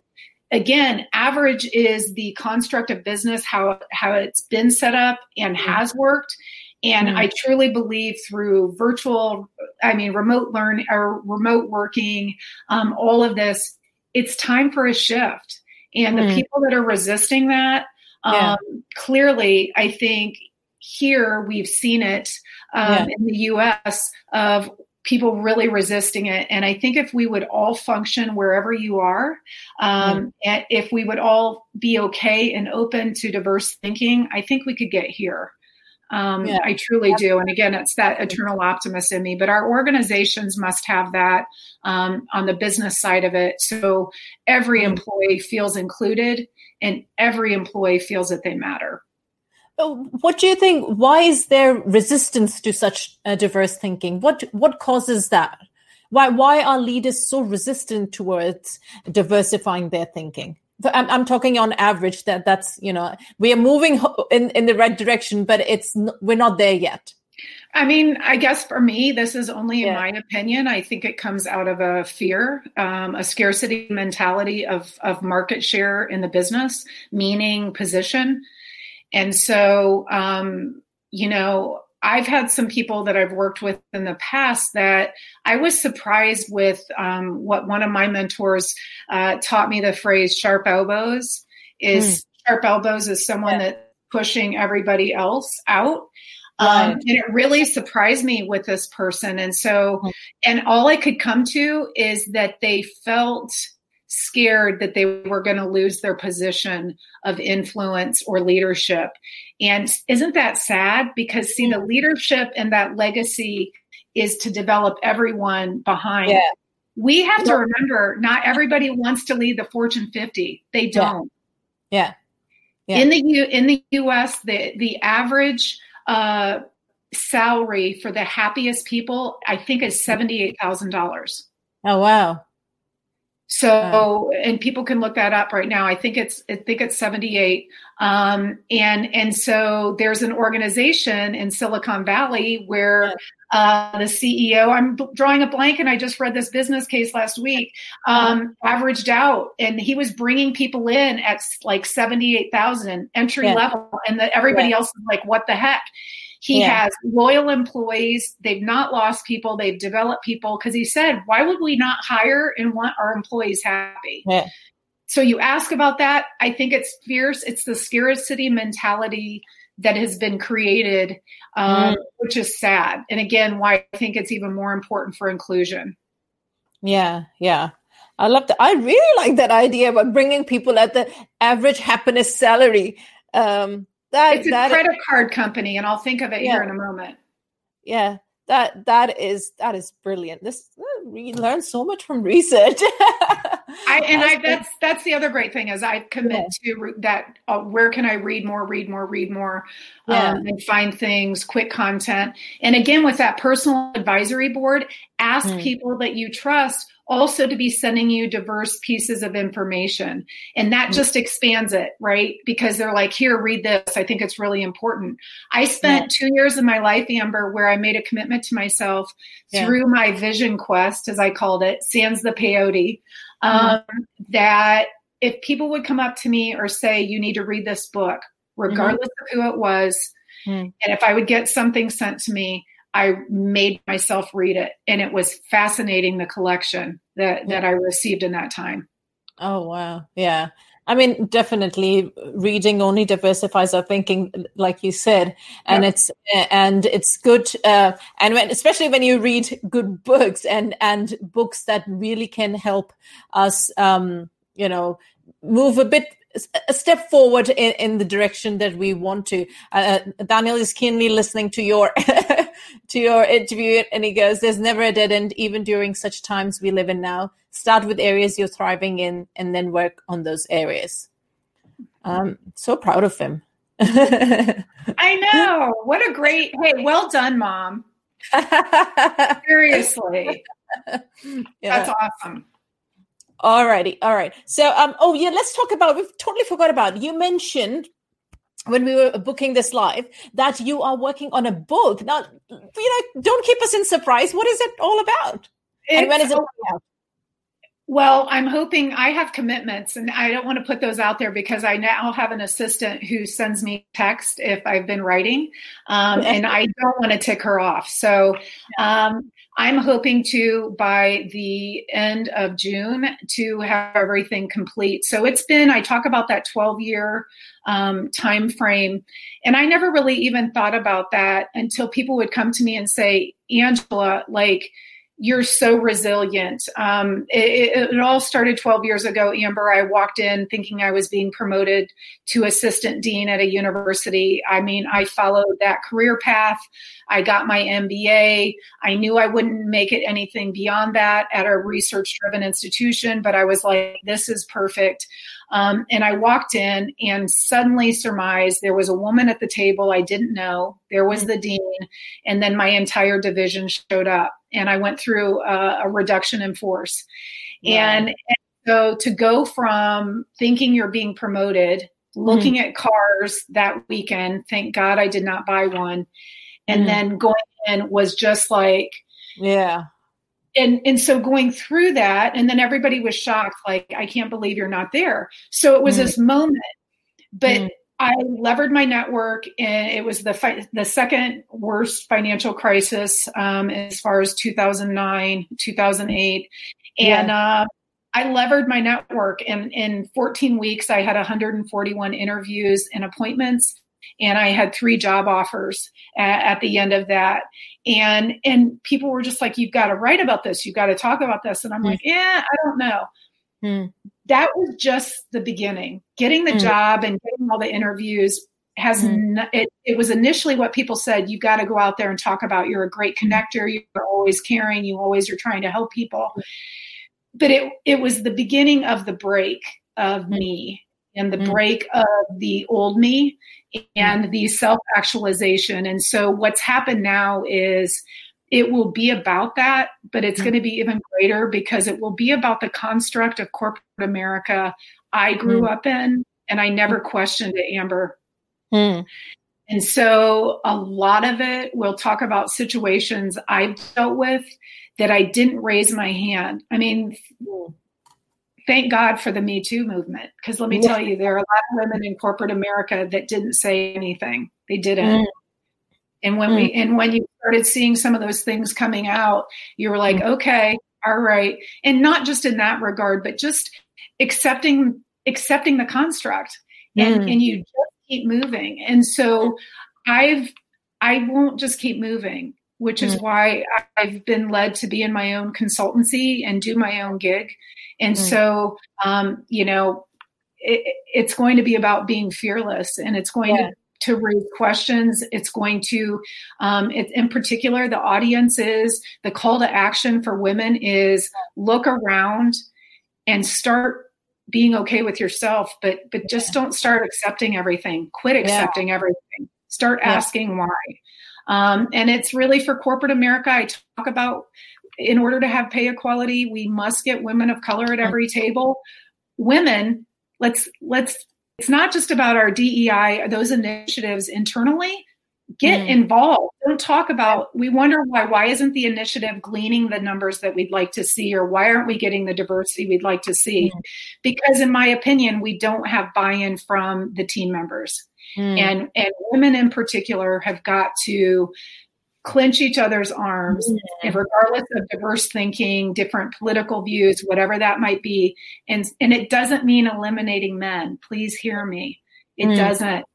again average is the construct of business how how it's been set up and mm-hmm. has worked and mm-hmm. i truly believe through virtual i mean remote learn or remote working um, all of this it's time for a shift and mm. the people that are resisting that, um, clearly, I think here we've seen it um, yeah. in the US of people really resisting it. And I think if we would all function wherever you are, um, mm. and if we would all be okay and open to diverse thinking, I think we could get here. Um, yeah. I truly do. And again, it's that eternal optimist in me. But our organizations must have that um, on the business side of it. So every mm. employee feels included and every employee feels that they matter. Oh, what do you think? Why is there resistance to such uh, diverse thinking? What what causes that? Why why are leaders so resistant towards diversifying their thinking? I'm, I'm talking on average that that's you know we are moving in in the right direction, but it's we're not there yet. I mean, I guess for me, this is only in yeah. my opinion. I think it comes out of a fear, um, a scarcity mentality of of market share in the business, meaning position, and so um, you know I've had some people that I've worked with in the past that I was surprised with um, what one of my mentors uh, taught me the phrase sharp elbows is mm. sharp elbows is someone yeah. that's pushing everybody else out. Um, and it really surprised me with this person. And so, hmm. and all I could come to is that they felt scared that they were going to lose their position of influence or leadership. And isn't that sad? Because see, the leadership and that legacy is to develop everyone behind. Yeah. We have to remember not everybody wants to lead the Fortune 50. They don't. Yeah. yeah. In the U in the US, the the average uh, salary for the happiest people, I think, is seventy eight thousand dollars. Oh wow! So, and people can look that up right now. I think it's, I think it's 78. Um, and, and so there's an organization in Silicon Valley where, uh, the CEO, I'm drawing a blank and I just read this business case last week, um, averaged out and he was bringing people in at like 78,000 entry yeah. level and that everybody yeah. else is like, what the heck? He yeah. has loyal employees. They've not lost people. They've developed people because he said, why would we not hire and want our employees happy? Yeah. So you ask about that. I think it's fierce. It's the scarcity mentality that has been created, um, mm. which is sad. And again, why I think it's even more important for inclusion. Yeah, yeah. I love that. I really like that idea about bringing people at the average happiness salary. Um, that it's a that credit is, card company, and I'll think of it yeah. here in a moment. Yeah, that that is that is brilliant. This we learn so much from research. I and I that's that's the other great thing is I commit yeah. to that. Uh, where can I read more, read more, read more, yeah. um, and find things, quick content. And again, with that personal advisory board, ask mm. people that you trust also to be sending you diverse pieces of information. And that mm-hmm. just expands it, right? Because they're like, here, read this. I think it's really important. I spent yeah. two years of my life, Amber, where I made a commitment to myself yeah. through my vision quest, as I called it, sans the peyote, mm-hmm. um, mm-hmm. that if people would come up to me or say, you need to read this book, regardless mm-hmm. of who it was, mm-hmm. and if I would get something sent to me, I made myself read it, and it was fascinating the collection that that I received in that time. Oh wow, yeah. I mean, definitely, reading only diversifies our thinking, like you said, and it's and it's good. Uh, and when, especially when you read good books and and books that really can help us, um, you know, move a bit a step forward in, in the direction that we want to. Uh, uh Daniel is keenly listening to your to your interview, and he goes, "There's never a dead end, even during such times we live in now. Start with areas you're thriving in, and then work on those areas." Um, so proud of him. I know. What a great hey, well done, mom. Seriously. Yeah. That's awesome. Alrighty, all right. So, um, oh yeah, let's talk about. We've totally forgot about. You mentioned when we were booking this live that you are working on a book. Now, you know, don't keep us in surprise. What is it all about? It's, and when is it out? Well, I'm hoping I have commitments and I don't want to put those out there because I now have an assistant who sends me text if I've been writing. Um, and I don't want to tick her off. So um, I'm hoping to, by the end of June, to have everything complete. So it's been, I talk about that 12 year um, time frame. And I never really even thought about that until people would come to me and say, Angela, like, you're so resilient. Um, it, it, all started 12 years ago, Amber. I walked in thinking I was being promoted to assistant dean at a university. I mean, I followed that career path. I got my MBA. I knew I wouldn't make it anything beyond that at a research driven institution, but I was like, this is perfect. Um, and I walked in and suddenly surmised there was a woman at the table I didn't know. There was the dean, and then my entire division showed up. And I went through a, a reduction in force. And, and so to go from thinking you're being promoted, looking mm-hmm. at cars that weekend, thank God I did not buy one, and mm-hmm. then going in was just like, yeah and and so going through that and then everybody was shocked like i can't believe you're not there so it was mm. this moment but mm. i levered my network and it was the fi- the second worst financial crisis um, as far as 2009 2008 and yeah. uh, I levered my network and in 14 weeks I had 141 interviews and appointments and I had three job offers at, at, the end of that. And and people were just like, "You've got to write about this. You've got to talk about this." And I'm mm. like, "Yeah, I don't know." Mm. That was just the beginning. Getting the mm. job and getting all the interviews has mm. it, it was initially what people said "You've got to go out there and talk about you're a great connector you're always caring you always are trying to help people but it it was the beginning of the break of me and the break of the old me and the self actualization. And so what's happened now is it will be about that, but it's mm. going to be even greater because it will be about the construct of corporate America I grew mm. up in, and I never mm. questioned it, Amber. Mm. And so a lot of it, we'll talk about situations I've dealt with that I didn't raise my hand. I mean, mm thank God for the Me Too movement. Because let me yeah. tell you, there are a lot of women in corporate America that didn't say anything. They didn't. Mm. And when mm. we and when you started seeing some of those things coming out, you were like, mm. okay, all right. And not just in that regard, but just accepting accepting the construct. And mm. and you just keep moving. And so I've I won't just keep moving which is mm. why I've been led to be in my own consultancy and do my own gig. And mm. so, um, you know, it, it's going to be about being fearless and it's going yeah. to to raise questions. It's going to, um, it, in particular, the audience is the call to action for women is look around and start being okay with yourself, but but just don't start accepting everything. Quit accepting yeah. everything. Start asking why. Um, and it's really for corporate America. I talk about in order to have pay equality, we must get women of color at every table. Women, let's let's it's not just about our DEI, those initiatives internally. Get mm. involved. Don't talk about we wonder why why isn't the initiative gleaning the numbers that we'd like to see or why aren't we getting the diversity we'd like to see? Mm. Because in my opinion, we don't have buy-in from the team members. Mm. And and women in particular have got to clench each other's arms mm. and regardless of diverse thinking different political views whatever that might be and and it doesn't mean eliminating men please hear me it mm. doesn't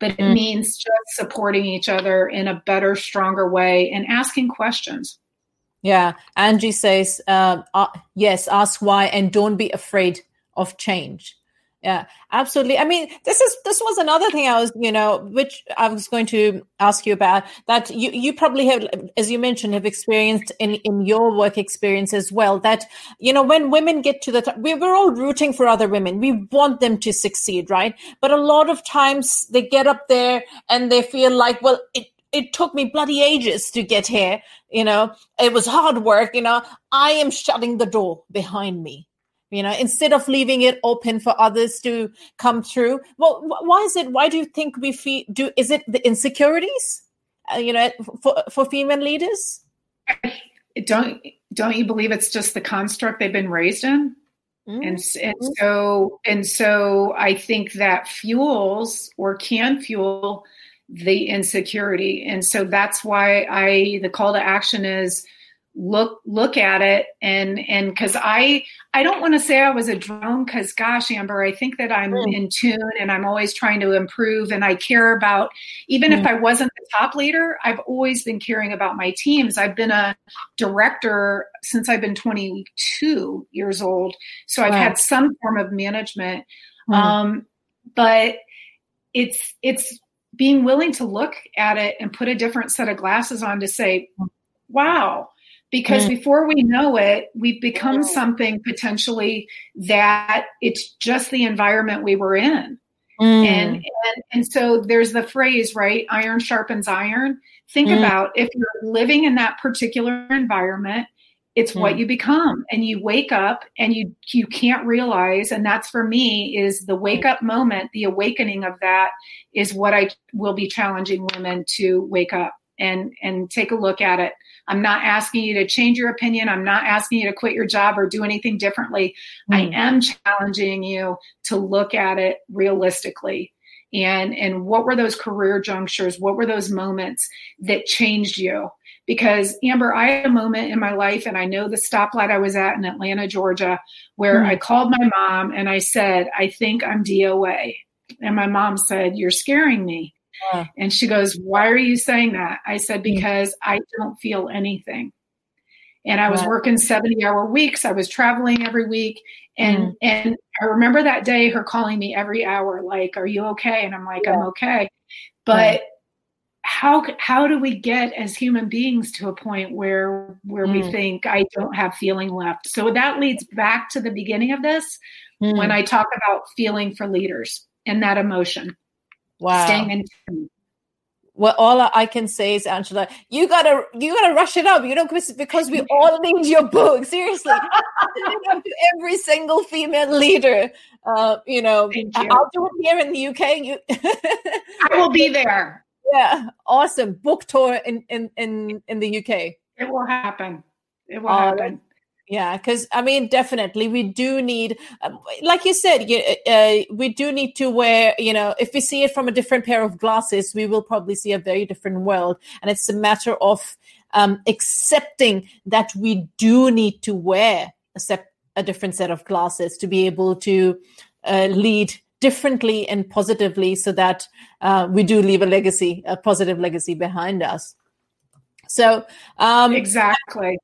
but it mm. means just supporting each other in a better stronger way and asking questions yeah angie says uh, uh, yes ask why and don't be afraid of change yeah absolutely. I mean this is this was another thing i was you know which i was going to ask you about that you you probably have as you mentioned have experienced in in your work experience as well that you know when women get to the top we, we're all rooting for other women. We want them to succeed right? But a lot of times they get up there and they feel like well it it took me bloody ages to get here you know? It was hard work you know? I am shutting the door behind me you know instead of leaving it open for others to come through. Well why is it why do you think we feel do is it the insecurities uh, you know for for female leaders? Don't don't you believe it's just the construct they've been raised in? Mm-hmm. and, and so and so i think that fuels or can fuel the insecurity. And so that's why i the call to action is look look at it and and because i i don't want to say i was a drone because gosh amber i think that i'm mm. in tune and i'm always trying to improve and i care about even mm. if i wasn't the top leader i've always been caring about my teams i've been a director since i've been 22 years old so i've had some form of management mm. um but it's it's being willing to look at it and put a different set of glasses on to say wow because mm. before we know it we've become mm. something potentially that it's just the environment we were in mm. and, and and so there's the phrase right iron sharpens iron think mm. about if you're living in that particular environment it's what mm. you become and you wake up and you you can't realize and that's for me is the wake up moment the awakening of that is what i will be challenging women to wake up and and take a look at it I'm not asking you to change your opinion. I'm not asking you to quit your job or do anything differently. Mm. I am challenging you to look at it realistically. And, and what were those career junctures? What were those moments that changed you? Because Amber, I had a moment in my life, and I know the stoplight I was at in Atlanta, Georgia, where mm. I called my mom and I said, I think I'm DOA. And my mom said, You're scaring me. And she goes, Why are you saying that? I said, mm. Because I don't feel anything. And I was working 70 hour weeks. I was traveling every week. And mm. and I remember that day her calling me every hour, like, Are you okay? And I'm like, yeah. I'm okay. But how how do we get as human beings to a point where where mm. we think I don't have feeling left? So that leads back to the beginning of this mm. when I talk about feeling for leaders and that emotion. Wow. Staying in tune. Well, all I can say is, Angela, you gotta you gotta rush it up, you know, because we all need your book. Seriously, to every single female leader. Uh, you know, you. I'll do it here in the UK. You, I will be there. Yeah, awesome book tour in in in in the UK. It will happen. It will happen. Yeah, because I mean, definitely, we do need, um, like you said, you, uh, we do need to wear, you know, if we see it from a different pair of glasses, we will probably see a very different world. And it's a matter of um, accepting that we do need to wear a, sep- a different set of glasses to be able to uh, lead differently and positively so that uh, we do leave a legacy, a positive legacy behind us. So, um, exactly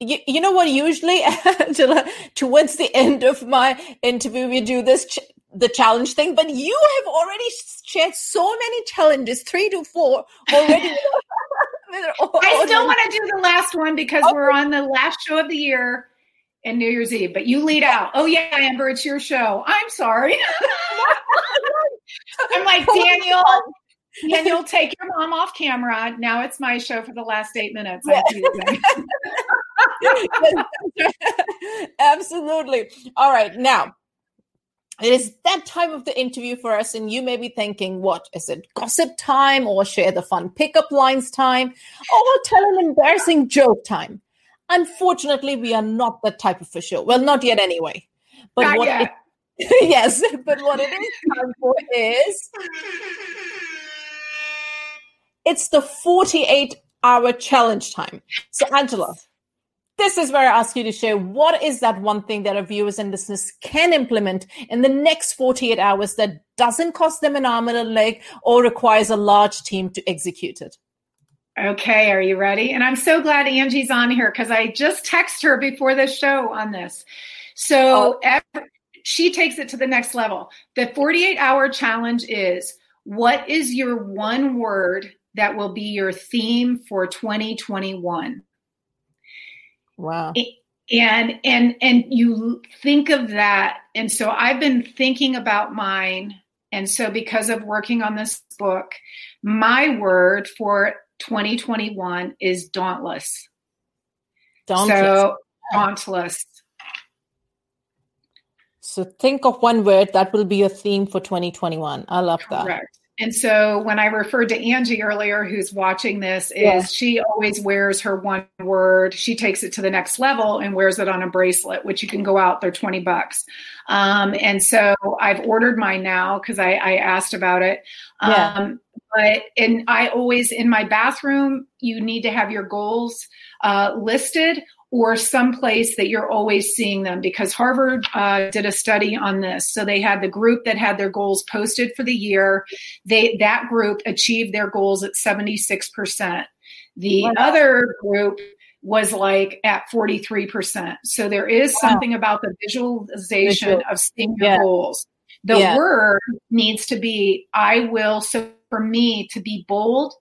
you, you know what usually angela towards the end of my interview we do this ch- the challenge thing but you have already shared so many challenges three to four already i still want to do the last one because okay. we're on the last show of the year and new year's eve but you lead out. Oh yeah amber it's your show. I'm sorry. I'm like daniel and you'll take your mom off camera. Now it's my show for the last eight minutes. Absolutely. All right. Now, it is that time of the interview for us, and you may be thinking, what is it? Gossip time, or share the fun pickup lines time, or tell an embarrassing joke time? Unfortunately, we are not that type of a show. Well, not yet anyway. But not what. It, yes, but what it is time for is it's the 48 hour challenge time. So, Angela, this is where I ask you to share what is that one thing that our viewers and listeners can implement in the next 48 hours that doesn't cost them an arm and a leg or requires a large team to execute it? Okay, are you ready? And I'm so glad Angie's on here because I just texted her before the show on this. So oh. every, she takes it to the next level. The 48 hour challenge is what is your one word that will be your theme for 2021. Wow. And and and you think of that and so I've been thinking about mine and so because of working on this book my word for 2021 is dauntless. Dauntless. So dauntless. So think of one word that will be your theme for 2021. I love that. Correct. And so when I referred to Angie earlier, who's watching this, is yeah. she always wears her one word. She takes it to the next level and wears it on a bracelet, which you can go out. They're 20 bucks. Um, and so I've ordered mine now because I, I, asked about it. Um, but and I always in my bathroom, you need to have your goals uh, listed or someplace that you're always seeing them because Harvard uh, did a study on this. So they had the group that had their goals posted for the year. They that group achieved their goals at 76%. The wow. other group was like at 43%. So there is wow. something about the visualization Visual. of seeing your yeah. goals. The yeah. word needs to be I will so for me to be bold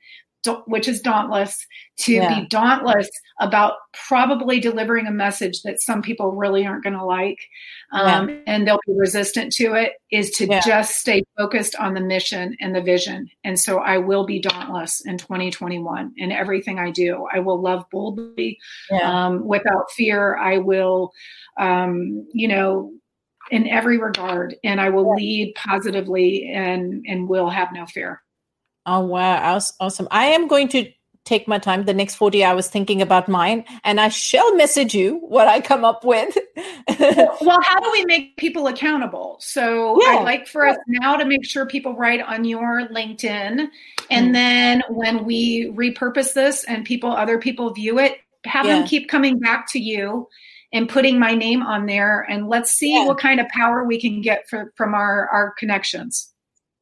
which is dauntless, to yeah. be dauntless about probably delivering a message that some people really aren't going to like um, yeah. and they'll be resistant to it, is to yeah. just stay focused on the mission and the vision. And so I will be dauntless in 2021 in everything I do. I will love boldly um, without fear. I will, um, you know, in every regard, and I will lead positively and and will have no fear. Oh, wow. Awesome. I am going to take my time the next 40 hours thinking about mine and I shall message you what I come up with. well, how do we make people accountable? So yeah. I'd like for us now to make sure people write on your LinkedIn. And mm-hmm. then when we repurpose this and people, other people view it, have yeah. them keep coming back to you and putting my name on there. And let's see yeah. what kind of power we can get for, from our, our connections.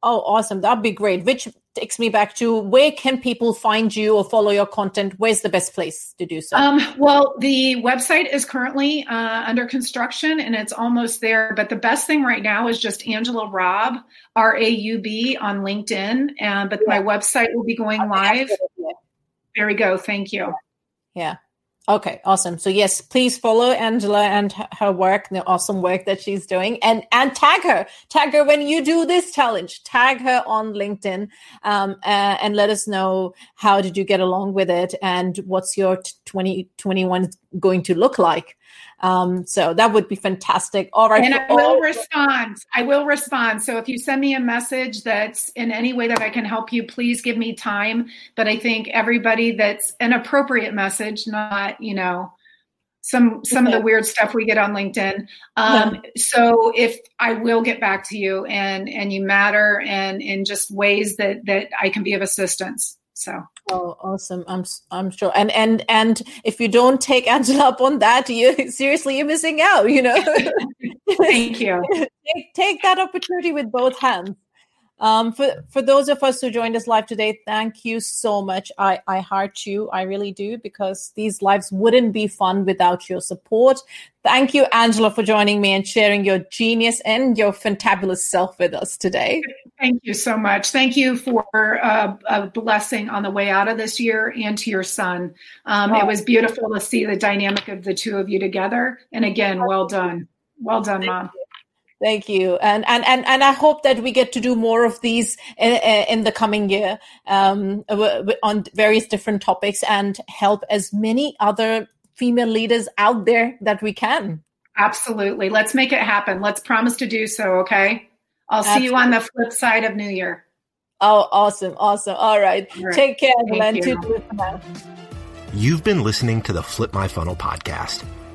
Oh, awesome. That'd be great. Which takes me back to where can people find you or follow your content? Where's the best place to do so? Um, well, the website is currently uh, under construction and it's almost there. But the best thing right now is just Angela Raub, R A U B, on LinkedIn. Uh, but yeah. my website will be going live. There we go. Thank you. Yeah. Okay, awesome. So yes, please follow Angela and her work, the awesome work that she's doing, and and tag her, tag her when you do this challenge. Tag her on LinkedIn, um, uh, and let us know how did you get along with it, and what's your twenty twenty one going to look like. Um, so that would be fantastic. All right. And I will respond. I will respond. So if you send me a message that's in any way that I can help you, please give me time. But I think everybody that's an appropriate message, not, you know, some some of the weird stuff we get on LinkedIn. Um, yeah. So if I will get back to you and and you matter and in just ways that that I can be of assistance. So Oh, awesome! I'm I'm sure. And and and if you don't take Angela up on that, you seriously you're missing out. You know. Thank you. take, take that opportunity with both hands. Um, for for those of us who joined us live today, thank you so much. I I heart you, I really do, because these lives wouldn't be fun without your support. Thank you, Angela, for joining me and sharing your genius and your fantabulous self with us today. Thank you so much. Thank you for uh, a blessing on the way out of this year and to your son. Um, oh. It was beautiful to see the dynamic of the two of you together. And again, well done. Well done, Mom. You. Thank you, and and and and I hope that we get to do more of these in, in the coming year um, on various different topics and help as many other female leaders out there that we can. Absolutely, let's make it happen. Let's promise to do so. Okay, I'll Absolutely. see you on the flip side of New Year. Oh, awesome, awesome! All right, All right. take care, Glenn. You. You've been listening to the Flip My Funnel podcast.